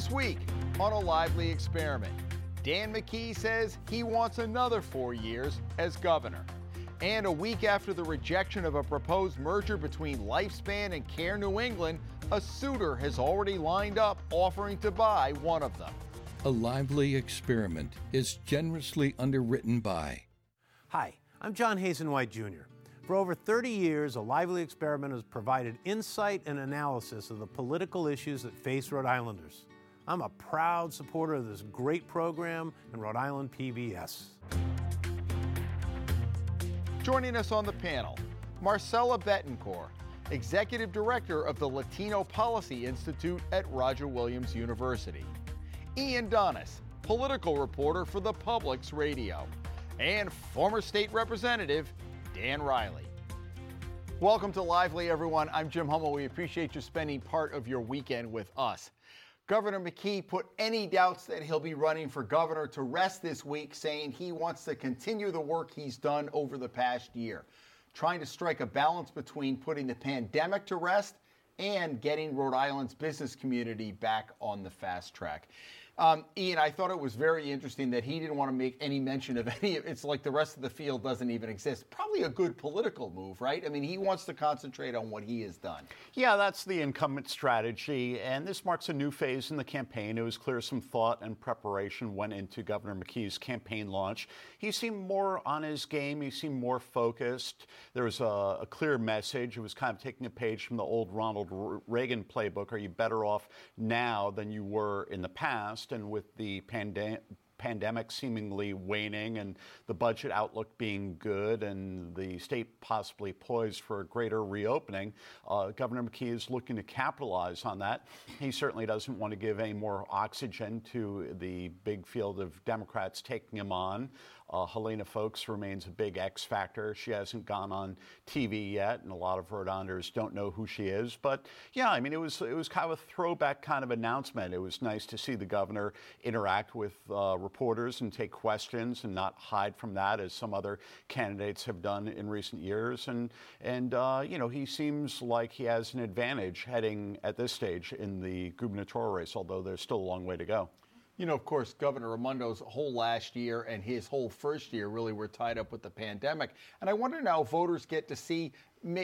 This week on a lively experiment, Dan McKee says he wants another four years as governor. And a week after the rejection of a proposed merger between Lifespan and Care New England, a suitor has already lined up offering to buy one of them. A Lively Experiment is generously underwritten by. Hi, I'm John Hazen White Jr. For over 30 years, A Lively Experiment has provided insight and analysis of the political issues that face Rhode Islanders. I'm a proud supporter of this great program and Rhode Island PBS. Joining us on the panel, Marcela Betancur, Executive Director of the Latino Policy Institute at Roger Williams University. Ian Donis, political reporter for the Public's Radio. And former state representative Dan Reilly. Welcome to Lively, everyone. I'm Jim Hummel. We appreciate you spending part of your weekend with us. Governor McKee put any doubts that he'll be running for governor to rest this week, saying he wants to continue the work he's done over the past year, trying to strike a balance between putting the pandemic to rest and getting Rhode Island's business community back on the fast track. Um, Ian, I thought it was very interesting that he didn't want to make any mention of any. It's like the rest of the field doesn't even exist. Probably a good political move, right? I mean, he wants to concentrate on what he has done. Yeah, that's the incumbent strategy, and this marks a new phase in the campaign. It was clear some thought and preparation went into Governor McKee's campaign launch. He seemed more on his game. He seemed more focused. There was a, a clear message. It was kind of taking a page from the old Ronald Reagan playbook. Are you better off now than you were in the past? And with the pandemic pandemic seemingly waning and the budget outlook being good and the state possibly poised for a greater reopening, uh, Governor McKee is looking to capitalize on that. He certainly doesn't want to give any more oxygen to the big field of Democrats taking him on. Uh, Helena Foulkes remains a big X factor. She hasn't gone on TV yet, and a lot of Rhode Islanders don't know who she is. But yeah, I mean, it was it was kind of a throwback kind of announcement. It was nice to see the governor interact with uh, reporters and take questions and not hide from that as some other candidates have done in recent years. And and uh, you know, he seems like he has an advantage heading at this stage in the gubernatorial race, although there's still a long way to go. You know, of course, Governor Raimondo's whole last year and his whole first year really were tied up with the pandemic. And I wonder now voters get to see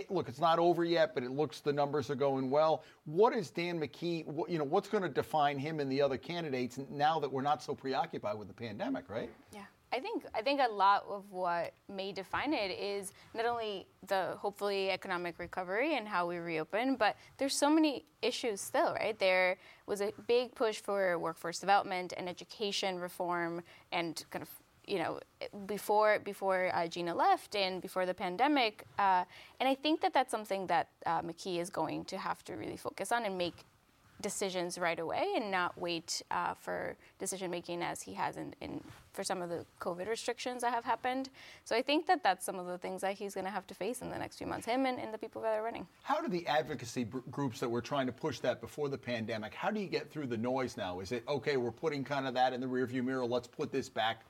look, it's not over yet, but it looks the numbers are going well. What is Dan McKee, you know, what's going to define him and the other candidates now that we're not so preoccupied with the pandemic, right? Yeah. I think I think a lot of what may define it is not only the hopefully economic recovery and how we reopen, but there's so many issues still, right? There was a big push for workforce development and education reform and kind of you know before before uh, Gina left and before the pandemic, uh, and I think that that's something that uh, McKee is going to have to really focus on and make decisions right away and not wait uh, for decision making as he has in, in, for some of the COVID restrictions that have happened. So I think that that's some of the things that he's going to have to face in the next few months, him and, and the people that are running. How do the advocacy groups that were trying to push that before the pandemic, how do you get through the noise now? Is it, okay, we're putting kind of that in the rearview mirror, let's put this back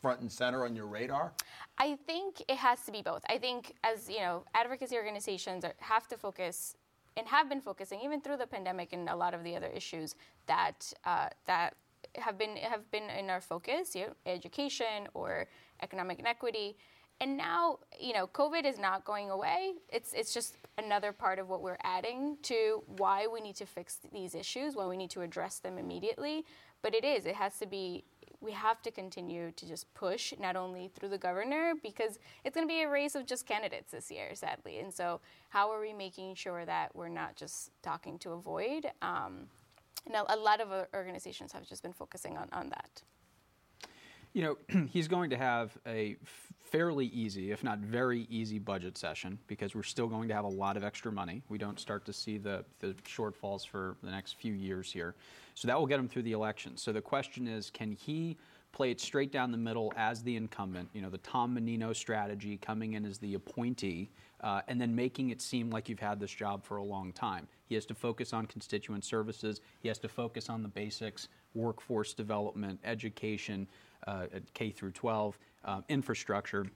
front and center on your radar? I think it has to be both. I think as, you know, advocacy organizations are, have to focus and have been focusing even through the pandemic and a lot of the other issues that uh, that have been have been in our focus, you know, education or economic inequity. And now, you know, COVID is not going away. It's it's just another part of what we're adding to why we need to fix these issues, why we need to address them immediately. But it is, it has to be we have to continue to just push not only through the governor because it's going to be a race of just candidates this year sadly. And so how are we making sure that we're not just talking to avoid? Um, and a, a lot of organizations have just been focusing on, on that you know, he's going to have a fairly easy, if not very easy, budget session because we're still going to have a lot of extra money. We don't start to see the, the shortfalls for the next few years here. So that will get him through the election. So the question is can he play it straight down the middle as the incumbent, you know, the Tom Menino strategy coming in as the appointee, uh, and then making it seem like you've had this job for a long time. He has to focus on constituent services, he has to focus on the basics, workforce development, education, K through 12, uh, infrastructure.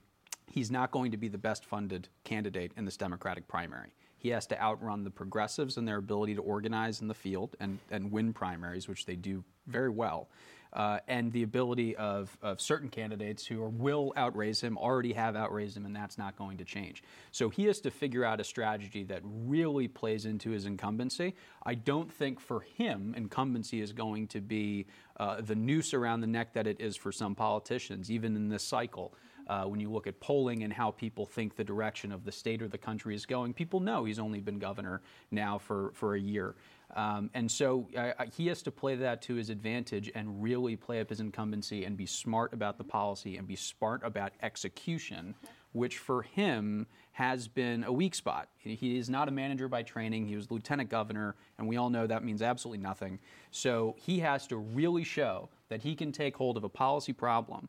He's not going to be the best funded candidate in this Democratic primary. He has to outrun the progressives in their ability to organize in the field and, and win primaries, which they do very well. Uh, and the ability of, of certain candidates who are, will outraise him, already have outraised him, and that's not going to change. So he has to figure out a strategy that really plays into his incumbency. I don't think for him, incumbency is going to be uh, the noose around the neck that it is for some politicians, even in this cycle. Uh, when you look at polling and how people think the direction of the state or the country is going, people know he's only been governor now for, for a year. Um, and so uh, he has to play that to his advantage and really play up his incumbency and be smart about the policy and be smart about execution, which for him has been a weak spot. He is not a manager by training. He was lieutenant governor, and we all know that means absolutely nothing. So he has to really show that he can take hold of a policy problem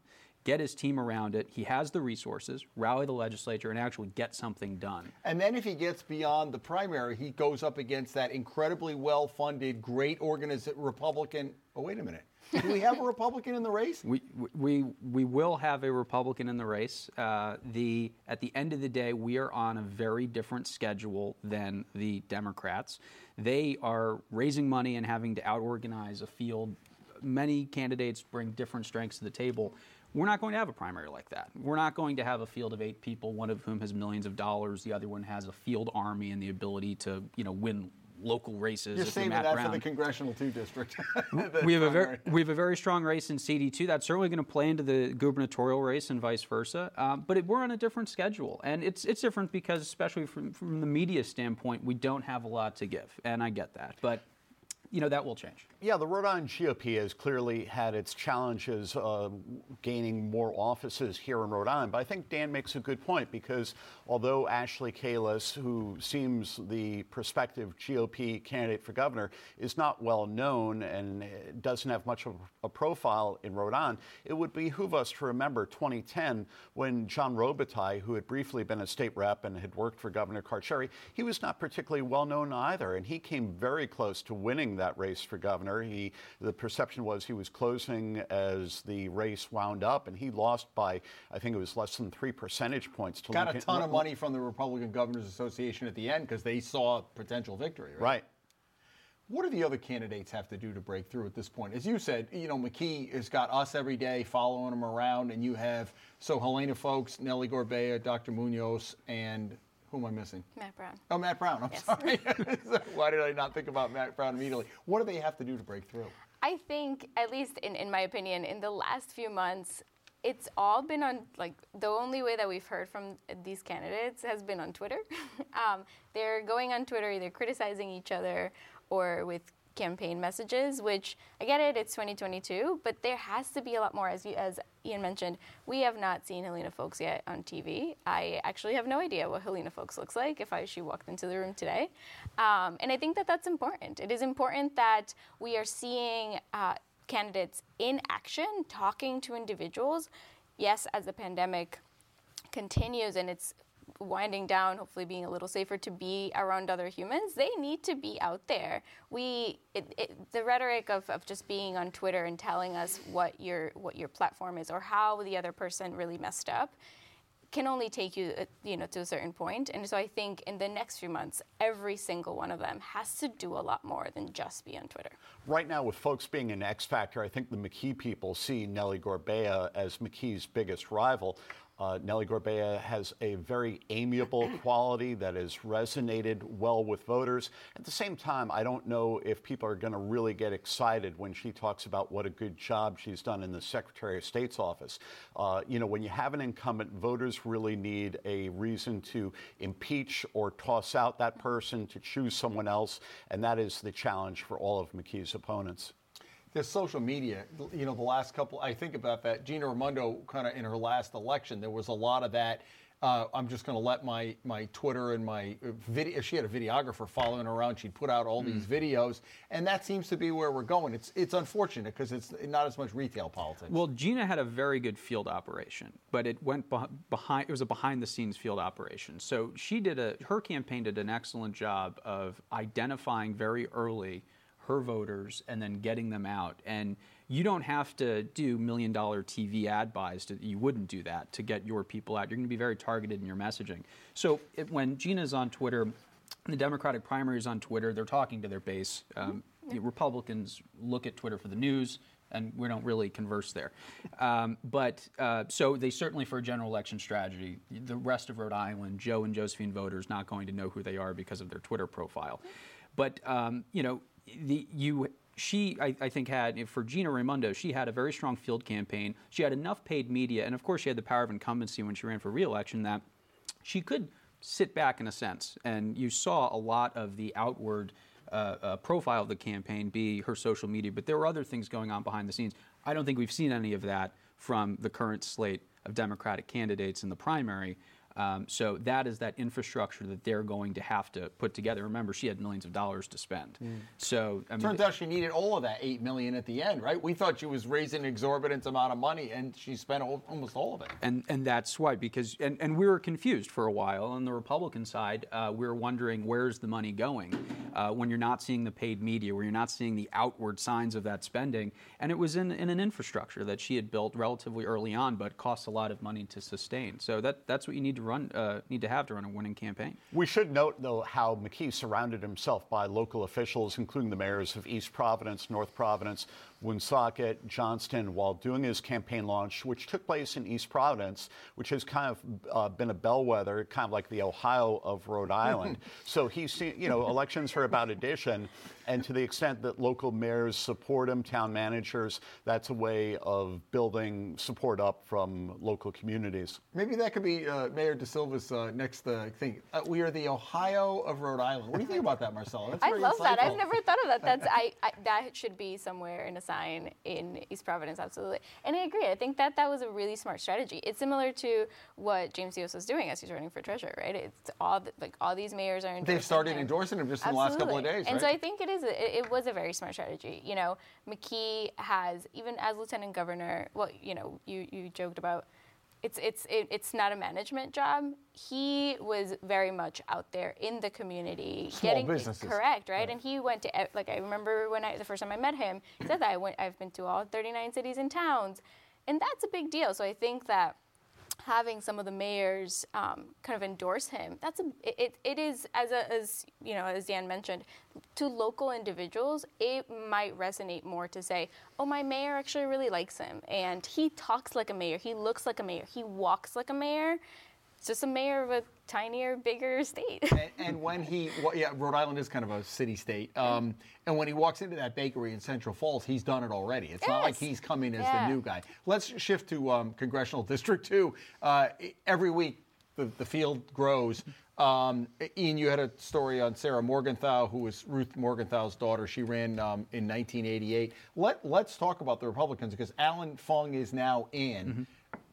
get his team around it. He has the resources, rally the legislature, and actually get something done. And then if he gets beyond the primary, he goes up against that incredibly well funded, great organized Republican. Oh, wait a minute. Do we have a Republican in the race? We, we, we will have a Republican in the race. Uh, the, at the end of the day, we are on a very different schedule than the Democrats. They are raising money and having to outorganize a field. Many candidates bring different strengths to the table. We're not going to have a primary like that. We're not going to have a field of eight people, one of whom has millions of dollars, the other one has a field army and the ability to, you know, win local races. You're saving that Brown. for the congressional two district. we have a very we have a very strong race in CD2. That's certainly going to play into the gubernatorial race and vice versa. Um, but it, we're on a different schedule, and it's it's different because, especially from from the media standpoint, we don't have a lot to give, and I get that. But you know that will change. Yeah, the Rhode Island GOP has clearly had its challenges uh, gaining more offices here in Rhode Island. But I think Dan makes a good point because although Ashley Kalus, who seems the prospective GOP candidate for governor, is not well known and doesn't have much of a profile in Rhode Island, it would behoove us to remember 2010 when John Robitaille, who had briefly been a state rep and had worked for Governor Carcieri, he was not particularly well known either, and he came very close to winning that race for governor. He, the perception was he was closing as the race wound up, and he lost by, I think it was less than three percentage points. To Got Lincoln. a ton of money from the Republican Governors Association at the end because they saw potential victory. Right? Right. What do the other candidates have to do to break through at this point? As you said, you know, McKee has got us every day following him around, and you have so Helena Foulkes, Nellie Gorbea, Dr. Munoz, and who am I missing? Matt Brown. Oh, Matt Brown. I'm Yes. sorry. Why did I not think about Matt Brown immediately? What do they have to do to break through? I think, at least in, in my opinion, in the last few months, it's all been on like the only way that we've heard from these candidates has been on Twitter. um, they're going on Twitter, either criticizing each other or with campaign messages. Which I get it, it's 2022, but there has to be a lot more. As you, as Ian mentioned, we have not seen Helena Foulkes yet on TV. I actually have no idea what Helena Foulkes looks like if I she walked into the room today, um, and I think that that's important. It is important that we are seeing. Uh, candidates in action, talking to individuals. Yes, as the pandemic continues and it's winding down, hopefully being a little safer to be around other humans, they need to be out there. We, it, it, the rhetoric of, of just being on Twitter and telling us what your what your platform is or how the other person really messed up can only take you, uh, you know, to a certain point. And so I think in the next few months, every single one of them has to do a lot more than just be on Twitter. Right now, with Foulkes being an X factor, I think the McKee people see Nellie Gorbea as McKee's biggest rival. Uh, Nellie Gorbea has a very amiable quality that has resonated well with voters. At the same time, I don't know if people are going to really get excited when she talks about what a good job she's done in the Secretary of State's office. Uh, you know, when you have an incumbent, voters really need a reason to impeach or toss out that person to choose someone else, and that is the challenge for all of McKee's opponents the social media, you know, the last couple, I think about that. Gina Raimondo, kind of in her last election, there was a lot of that. Uh, I'm just going to let my my Twitter and my video. She had a videographer following her around. She'd put out all mm. these videos, and that seems to be where we're going. It's it's unfortunate because it's not as much retail politics. Well, Gina had a very good field operation, but it went behind. It was a behind the scenes field operation. So she did a her campaign did an excellent job of identifying very early her voters and then getting them out. And you don't have to do million dollar TV ad buys. To, you wouldn't do that to get your people out. You're going to be very targeted in your messaging. So it, when Gina's on Twitter, the Democratic primaries on Twitter, they're talking to their base. Um, the Republicans look at Twitter for the news, and we don't really converse there. Um, but uh, so they certainly, for a general election strategy, the rest of Rhode Island, Joe and Josephine voters, not going to know who they are because of their Twitter profile. But um, you know, the you. She, I, I think, had for Gina Raimondo, she had a very strong field campaign. She had enough paid media, and of course, she had the power of incumbency when she ran for reelection. That she could sit back in a sense, and you saw a lot of the outward uh, uh, profile of the campaign be her social media, but there were other things going on behind the scenes. I don't think we've seen any of that from the current slate of Democratic candidates in the primary. Um, so that is that infrastructure that they're going to have to put together. Remember, she had millions of dollars to spend. Mm. So I mean, turns out she needed all of that eight million at the end, right? We thought she was raising an exorbitant amount of money, and she spent all, almost all of it. And and that's why because and, and we were confused for a while on the Republican side. Uh, we were wondering where's the money going uh, when you're not seeing the paid media, where you're not seeing the outward signs of that spending, and it was in, in an infrastructure that she had built relatively early on, but costs a lot of money to sustain. So that that's what you need to run uh, need to have to run a winning campaign. We should note, though, how McKee surrounded himself by local officials, including the mayors of East Providence, North Providence, Woonsocket, Johnston, while doing his campaign launch, which took place in East Providence, which has kind of uh, been a bellwether, kind of like the Ohio of Rhode Island. so he's seen, you know, elections are about addition, and to the extent that local mayors support him, town managers, that's a way of building support up from local communities. Maybe that could be uh, Mayor DaSilva's uh, next uh, thing. Uh, we are the Ohio of Rhode Island. What do you think about that, Marcela? I love insightful. that. I've never thought of that. That's I, I, that should be somewhere in a sign in East Providence, absolutely. And I agree. I think that that was a really smart strategy. It's similar to what James Diossa was doing as he's running for treasurer, right? It's all the, like all these mayors are. They've started him. endorsing him just in the last couple of days, and right? so I think it is. A, it was a very smart strategy. You know, McKee has even as lieutenant governor. Well, you know, you you joked about it's it's it, it's not a management job. He was very much out there in the community, Small getting businesses. correct, right? And he went to like I remember when I the first time I met him, he said that I went. I've been to all 39 cities and towns, and that's a big deal. So I think that having some of the mayors um, kind of endorse him, that's a it, it is as a, as you know as Dan mentioned, to local individuals, it might resonate more to say, oh, my mayor actually really likes him, and he talks like a mayor, he looks like a mayor, he walks like a mayor. It's just a mayor of a tinier, bigger state. and, and, when he, well, yeah, Rhode Island is kind of a city state. Um, and when he walks into that bakery in Central Falls, he's done it already. It's yes. not like he's coming as yeah. the new guy. Let's shift to um, Congressional District 2. Uh, every week, the, the field grows. Um, Ian, you had a story on Sarah Morgenthau, who was Ruth Morgenthau's daughter. She ran um, in 1988. Let, let's talk about the Republicans because Allan Fung is now in. Mm-hmm.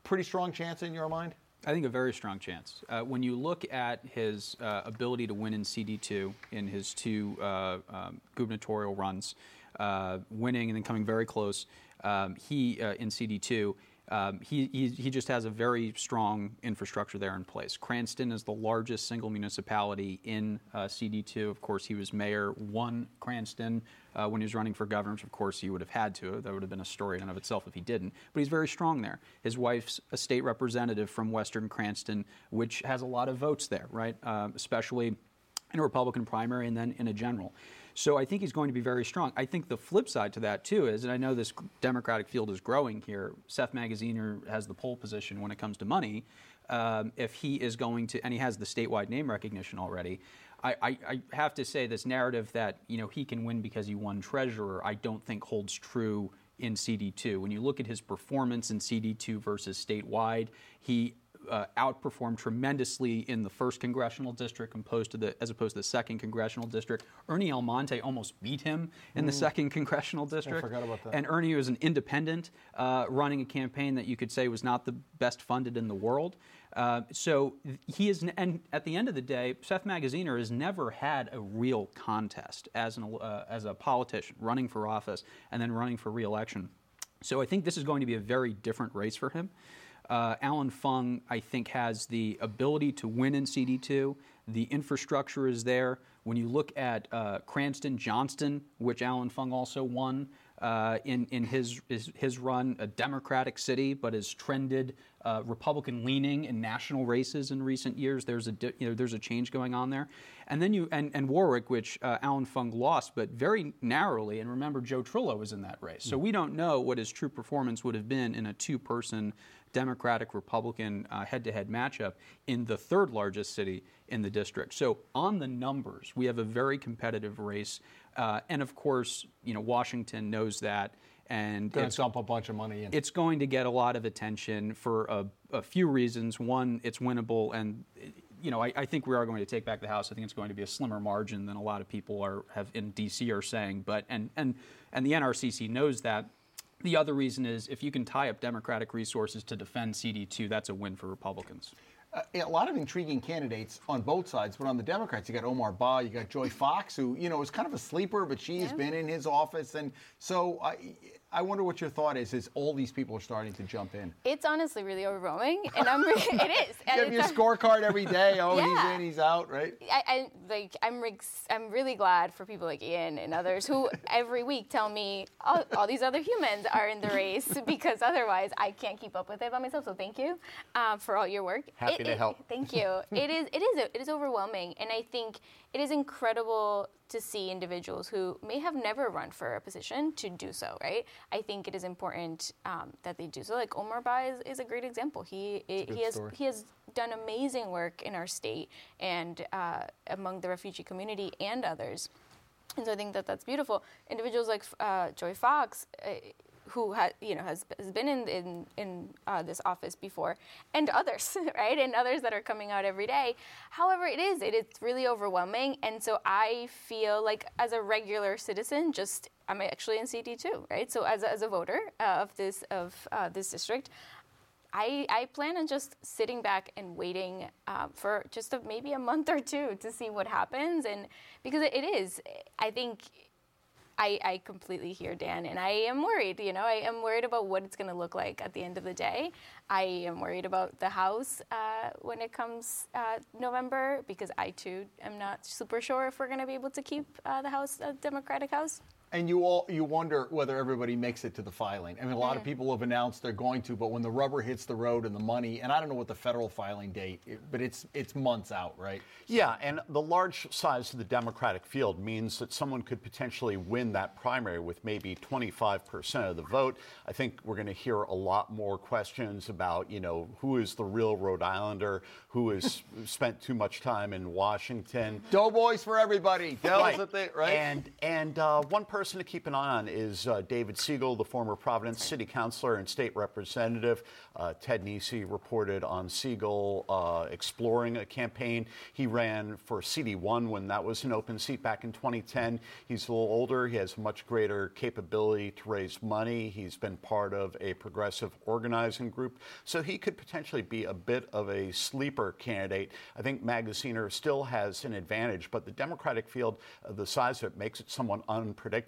Pretty strong chance in your mind? I think a very strong chance. Uh, when you look at his uh, ability to win in CD2 in his two uh, um, gubernatorial runs, uh, winning and then coming very close, um, he uh, in CD2 um, he, he, he, just has a very strong infrastructure there in place. Cranston is the largest single municipality in uh, CD2. Of course, he was mayor, won Cranston uh, when he was running for governor. Of course, he would have had to. That would have been a story in and of itself if he didn't. But he's very strong there. His wife's a state representative from Western Cranston, which has a lot of votes there, right? Uh, especially in a Republican primary and then in a general. So I think he's going to be very strong. I think the flip side to that too is, and I know this Democratic field is growing here. Seth Magaziner has the pole position when it comes to money. Um, if he is going to, and he has the statewide name recognition already. I, I, I, have to say this narrative that you know he can win because he won treasurer. I don't think holds true in CD2. When you look at his performance in CD2 versus statewide, he uh, outperformed tremendously in the first congressional district opposed to the, as opposed to the second congressional district. Ernie Almonte almost beat him in mm. the second congressional district. I forgot about that. And Ernie was an independent uh, running a campaign that you could say was not the best funded in the world. Uh, so he is, and at the end of the day, Seth Magaziner has never had a real contest as, an, uh, as a politician running for office and then running for reelection. So I think this is going to be a very different race for him. Uh, Allan Fung, I think, has the ability to win in CD2. The infrastructure is there. When you look at uh, Cranston Johnston, which Allan Fung also won, uh, in in his, his his run a Democratic city, but has trended uh, Republican leaning in national races in recent years. There's a di- you know, there's a change going on there, and then you and, and Warwick, which uh, Allan Fung lost, but very narrowly. And remember, Joe Trillo was in that race, so we don't know what his true performance would have been in a two-person Democratic Republican head to head matchup in the third largest city in the district. So, on the numbers, we have a very competitive race. Uh, and of course, you know, Washington knows that. And Gonna it's, dump a bunch of money in. it's going to get a lot of attention for a, a few reasons. One, it's winnable, and you know, I, I think we are going to take back the House. I think it's going to be a slimmer margin than a lot of people are have in D.C. are saying. But and and and the NRCC knows that. The other reason is if you can tie up Democratic resources to defend CD2, that's a win for Republicans. A lot of intriguing candidates on both sides, but on the Democrats, you got Omar Ba, you got Joy Fox, who you know is kind of a sleeper, but she has Yeah. been in his office, and so I, I wonder what your thought is. Is all these people are starting to jump in? It's honestly really overwhelming, and I'm re- it is. You And have your scorecard every day. Oh, Yeah. he's in, he's out, right? I, I like I'm I'm really glad for people like Ian and others who every week tell me all, all these other humans are in the race because otherwise I can't keep up with it by myself. So thank you um, for all your work. Happy It- to it- help. Thank you. it is it is it is overwhelming, and I think it is incredible to see individuals who may have never run for a position to do so. Right? I think it is important um, that they do so. Like Omar Ba is, is a great example. He good he has story. he has done amazing work in our state and uh, among the refugee community and others. And so I think that that's beautiful. Individuals like uh, Joy Fox, uh, who ha- you know has, has been in in, in uh, this office before, and others, right, and others that are coming out every day. However, it is it is really overwhelming, and so I feel like as a regular citizen, just I'm actually in CD two, right? So as a, as a voter uh, of this of uh, this district. I, I plan on just sitting back and waiting uh, for just a, maybe a month or two to see what happens. And because it is, I think I, I completely hear Dan, and I am worried. You know, I am worried about what it's going to look like at the end of the day. I am worried about the House uh, when it comes uh, November because I too am not super sure if we're going to be able to keep uh, the House, uh, Democratic House. And you all you wonder whether everybody makes it to the filing. I mean, a lot of Mm. people have announced they're going to, but when the rubber hits the road and the money, and I don't know what the federal filing date, but it's it's months out, right? Yeah, and the large size of the Democratic field means that someone could potentially win that primary with maybe 25% of the vote. I think we're going to hear a lot more questions about, you know, who is the real Rhode Islander, who has spent too much time in Washington. Doughboys for everybody. Dell's at the right. And and uh, one person to keep an eye on is uh, David Segal, the former Providence City Councilor and State Representative. Uh, Ted Nesi reported on Siegel uh, exploring a campaign. He ran for CD1 when that was an open seat back in 2010. He's a little older. He has much greater capability to raise money. He's been part of a progressive organizing group, so he could potentially be a bit of a sleeper candidate. I think Magaziner still has an advantage, but the Democratic field, uh, the size of it, makes it somewhat unpredictable.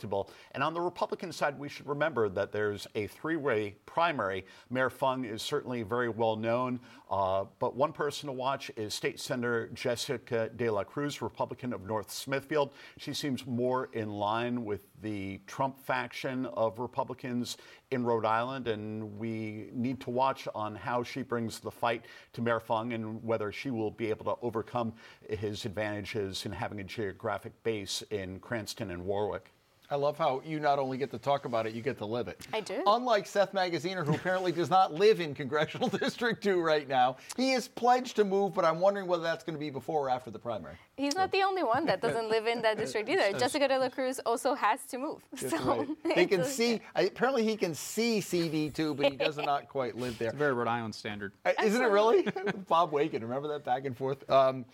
And on the Republican side, we should remember that there's a three-way primary. Mayor Fung is certainly very well known, uh, but one person to watch is State Senator Jessica De La Cruz, Republican of North Smithfield. She seems more in line with the Trump faction of Republicans in Rhode Island, and we need to watch on how she brings the fight to Mayor Fung and whether she will be able to overcome his advantages in having a geographic base in Cranston and Warwick. I love how you not only get to talk about it, you get to live it. I do. Unlike Seth Magaziner, who apparently does not live in Congressional District 2 right now, he is pledged to move, but I'm wondering whether that's going to be before or after the primary. He's not the only one that doesn't live in that district either. Jessica De La Cruz also has to move. So They can see, apparently he can see CD2, but he does not quite live there. Very Rhode Island standard. Isn't it really? Bob Waken, remember that back and forth? Um,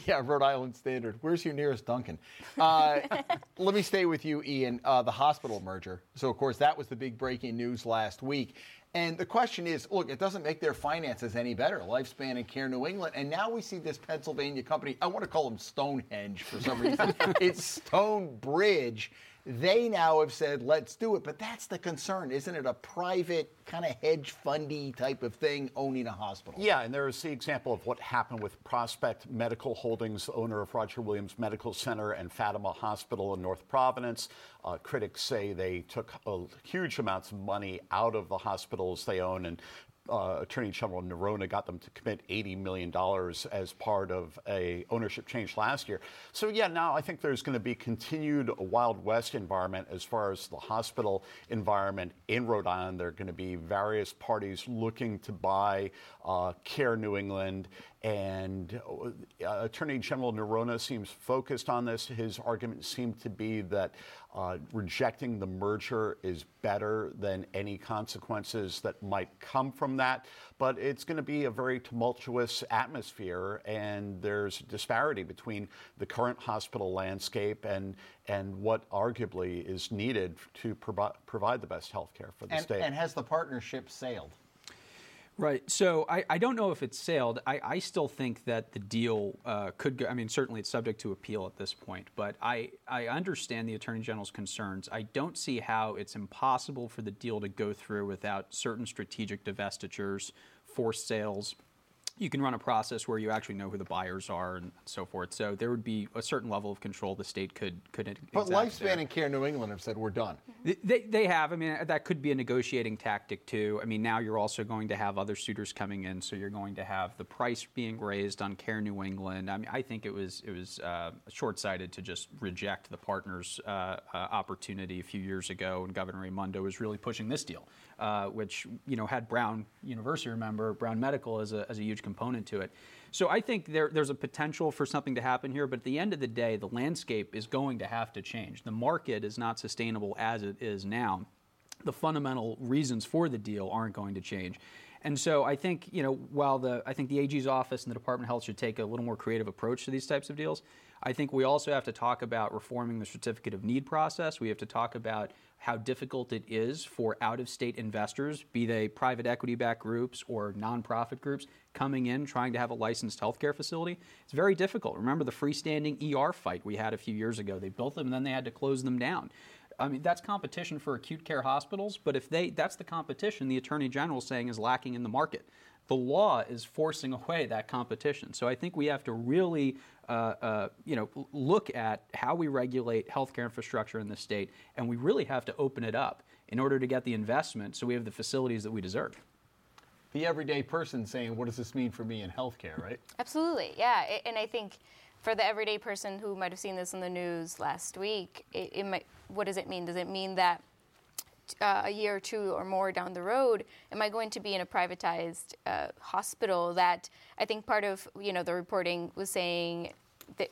yeah, Rhode Island Standard. Where's your nearest Dunkin'? Uh, let me stay with you, Ian. Uh, the hospital merger. So, of course, that was the big breaking news last week. And the question is look, it doesn't make their finances any better. Lifespan and Care New England. And now we see this Pennsylvania company. I want to call them Stonehenge for some reason. it's Stonebridge. They now have said, let's do it. But that's the concern, isn't it? A private kind of hedge fundy type of thing owning a hospital. Yeah, and there's the example of what happened with Prospect Medical Holdings, owner of Roger Williams Medical Center and Fatima Hospital in North Providence. Uh, critics say they took huge amounts of money out of the hospitals they own and uh, Attorney General Neronha got them to commit $80 million as part of a ownership change last year. So yeah, now I think there's going to be continued Wild West environment as far as the hospital environment in Rhode Island. There are going to be various parties looking to buy uh, Care New England and uh, Attorney General Neronha seems focused on this. His argument seemed to be that uh, rejecting the merger is better than any consequences that might come from that. But it's going to be a very tumultuous atmosphere, and there's disparity between the current hospital landscape and and what arguably is needed to provi- provide the best health care for the and, state. And has the partnership sailed? Right. So I, I don't know if it's sailed. I, I still think that the deal uh, could go. I mean, certainly it's subject to appeal at this point, but I, I understand the Attorney General's concerns. I don't see how it's impossible for the deal to go through without certain strategic divestitures, forced sales, you can run a process where you actually know who the buyers are and so forth. So there would be a certain level of control the state could could. But Lifespan there. and Care New England have said we're done. They, they have. I mean, that could be a negotiating tactic too. I mean, now you're also going to have other suitors coming in, so you're going to have the price being raised on Care New England. I mean, I think it was it was uh, short-sighted to just reject the partners' uh, uh, opportunity a few years ago, and Governor Raimondo was really pushing this deal, uh, which you know had Brown University, remember Brown Medical as a as a huge component to it. So I think there, there's a potential for something to happen here, but at the end of the day, the landscape is going to have to change. The market is not sustainable as it is now. The fundamental reasons for the deal aren't going to change. And so I think, you know, while the I think the AG's office and the Department of Health should take a little more creative approach to these types of deals, I think we also have to talk about reforming the certificate of need process. We have to talk about how difficult it is for out of state investors, be they private equity backed groups or nonprofit groups, coming in trying to have a licensed healthcare facility. It's very difficult. Remember the freestanding ER fight we had a few years ago? They built them and then they had to close them down. I mean, that's competition for acute care hospitals, but if they that's the competition the attorney general is saying is lacking in the market. The law is forcing away that competition. So I think we have to really uh, uh, you know, look at how we regulate healthcare infrastructure in the state, and we really have to open it up in order to get the investment so we have the facilities that we deserve. The everyday person saying, "What does this mean for me in healthcare?" Right? Absolutely, yeah. And I think for the everyday person who might have seen this in the news last week, it, it might. What does it mean? Does it mean that uh, a year or two or more down the road, am I going to be in a privatized uh, hospital? That I think part of you know the reporting was saying that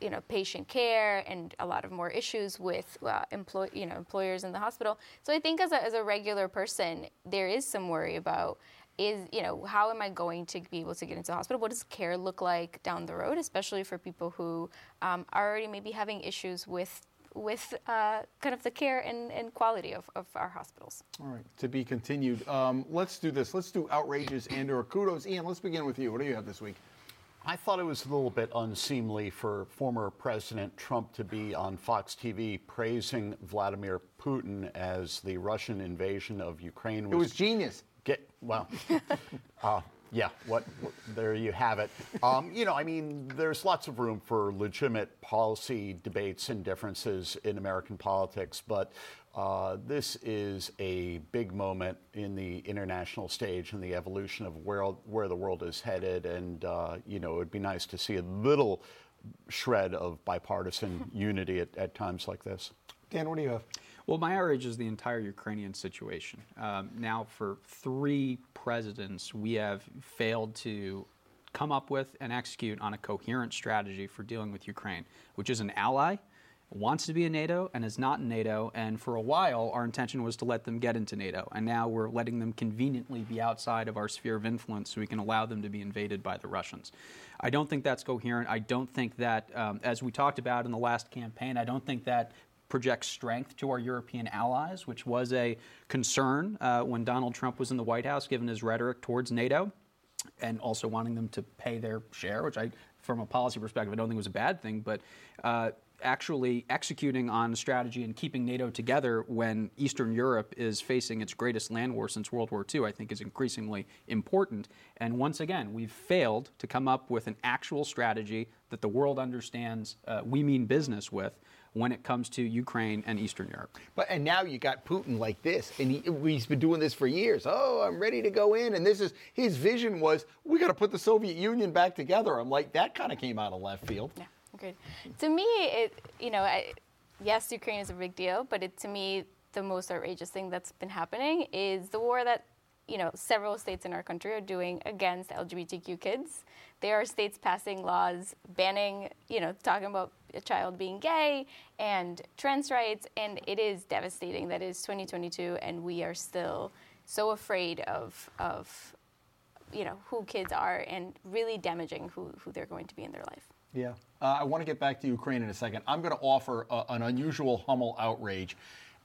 you know patient care and a lot of more issues with uh, employ you know employers in the hospital. So I think as a as a regular person, there is some worry about is you know how am i going to be able to get into the hospital what does care look like down the road especially for people who um, are already maybe having issues with with uh, kind of the care and, and quality of, of, our hospitals. All right, to be continued. Um, let's do this. Let's do outrages and or kudos. Ian, let's begin with you. What do you have this week? I thought it was a little bit unseemly for former President Trump to be on Fox TV praising Vladimir Putin as the Russian invasion of Ukraine was. It was genius. Get well. uh, yeah, what, what, there you have it. Um, you know, I mean, there's lots of room for legitimate policy debates and differences in American politics, but uh, this is a big moment in the international stage and the evolution of where where the world is headed. And uh, you know, it would be nice to see a little shred of bipartisan unity at, at times like this. Dan, what do you have? Well, my outrage is the entire Ukrainian situation. Um, now, for three presidents, we have failed to come up with and execute on a coherent strategy for dealing with Ukraine, which is an ally, wants to be in NATO, and is not in NATO. And for a while, our intention was to let them get into NATO. And now we're letting them conveniently be outside of our sphere of influence so we can allow them to be invaded by the Russians. I don't think that's coherent. I don't think that, um, as we talked about in the last campaign, I don't think that projects strength to our European allies, which was a concern uh, when Donald Trump was in the White House, given his rhetoric towards NATO, and also wanting them to pay their share, which I, from a policy perspective, I don't think was a bad thing. But uh, actually executing on strategy and keeping NATO together when Eastern Europe is facing its greatest land war since World War II, I think is increasingly important. And once again, we've failed to come up with an actual strategy that the world understands uh, we mean business with when it comes to Ukraine and Eastern Europe. But and now you got Putin like this, and he, he's been doing this for years. Oh, I'm ready to go in, and this is his vision was we got to put the Soviet Union back together. I'm like that kind of came out of left field. Yeah, good. To me, it you know, I, yes, Ukraine is a big deal, but it to me the most outrageous thing that's been happening is the war that you know several states in our country are doing against LGBTQ kids. There are states passing laws banning, you know, talking about a child being gay and trans rights, and it is devastating that it is 2022 and we are still so afraid of of you know who kids are and really damaging who, who they're going to be in their life. Yeah. Uh, I want to get back to Ukraine in a second. I'm going to offer a, an unusual Hummel outrage.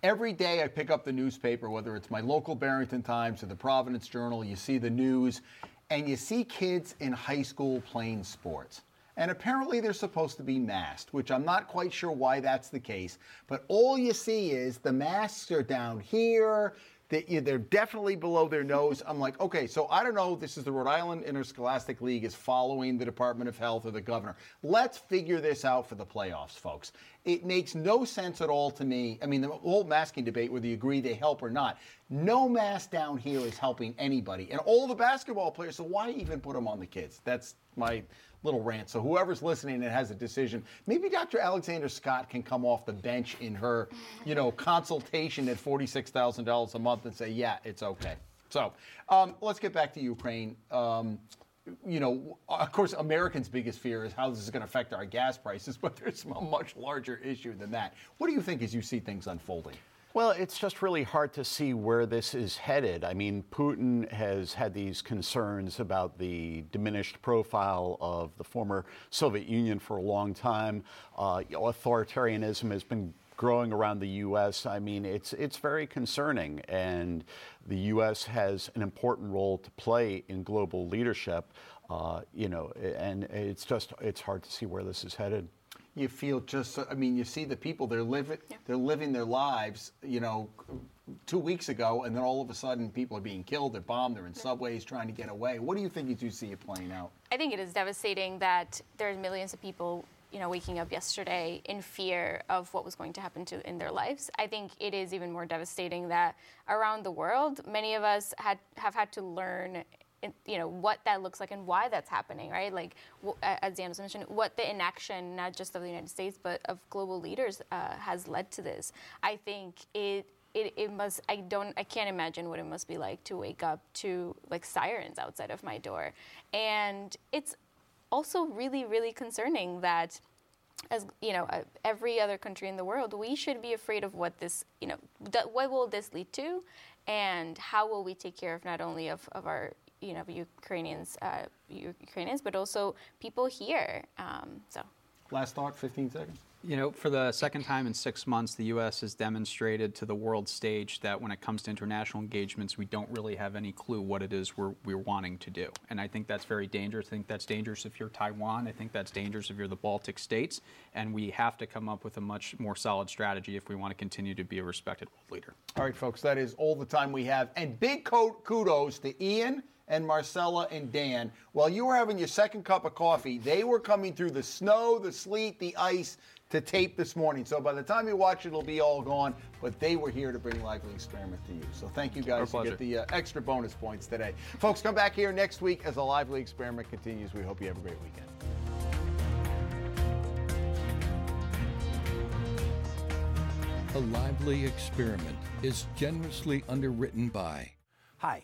Every day I pick up the newspaper, whether it's my local Barrington Times or the Providence Journal, you see the news, and you see kids in high school playing sports. And apparently they're supposed to be masked, which I'm not quite sure why that's the case. But all you see is the masks are down here. They, they're definitely below their nose. I'm like, okay, so I don't know. This is the Rhode Island Interscholastic League is following the Department of Health or the governor. Let's figure this out for the playoffs, folks. It makes no sense at all to me. I mean, the whole masking debate, whether you agree they help or not, no mask down here is helping anybody. And all the basketball players, so why even put them on the kids? That's my little rant. So whoever's listening and has a decision, maybe Dr. Alexander Scott can come off the bench in her, you know, consultation at forty-six thousand dollars a month and say, yeah, it's okay. So um, let's get back to Ukraine. Um, you know, of course, Americans' biggest fear is how this is going to affect our gas prices, but there's a much larger issue than that. What do you think as you see things unfolding? Well, it's just really hard to see where this is headed. I mean, Putin has had these concerns about the diminished profile of the former Soviet Union for a long time. Uh, authoritarianism has been growing around the U.S. I mean, it's it's very concerning, and the U.S. has an important role to play in global leadership. Uh, you know, and it's just it's hard to see where this is headed you feel just i mean you see the people they're living yeah. they're living their lives you know two weeks ago and then all of a sudden people are being killed they're bombed they're in yeah. subways trying to get away what do you think you see it playing out i think it is devastating that there's millions of people you know waking up yesterday in fear of what was going to happen to in their lives i think it is even more devastating that around the world many of us had have had to learn you know what that looks like and why that's happening, right? Like as Dan was mentioned, what the inaction not just of the United States but of global leaders uh, has led to this. I think it. It, it must i don't i can't imagine what it must be like to wake up to like sirens outside of my door and it's also really really concerning that as you know uh, every other country in the world we should be afraid of what this you know what will this lead to and how will we take care of not only of, of our you know Ukrainians, uh, Ukrainians, but also people here. Um, so. Last thought, 15 seconds. You know, for the second time in six months, the U.S. has demonstrated to the world stage that when it comes to international engagements, we don't really have any clue what it is we're, we're wanting to do. And I think that's very dangerous. I think that's dangerous if you're Taiwan. I think that's dangerous if you're the Baltic states. And we have to come up with a much more solid strategy if we want to continue to be a respected world leader. All right, folks, that is all the time we have. And big kudos to Ian and Marcela and Dan, while you were having your second cup of coffee, they were coming through the snow, the sleet, the ice to tape this morning. So by the time you watch it, it'll be all gone. But they were here to bring Lively Experiment to you. So thank you guys. You get the uh, extra bonus points today. Folks, come back here next week as the Lively Experiment continues. We hope you have a great weekend. A Lively Experiment is generously underwritten by. Hi.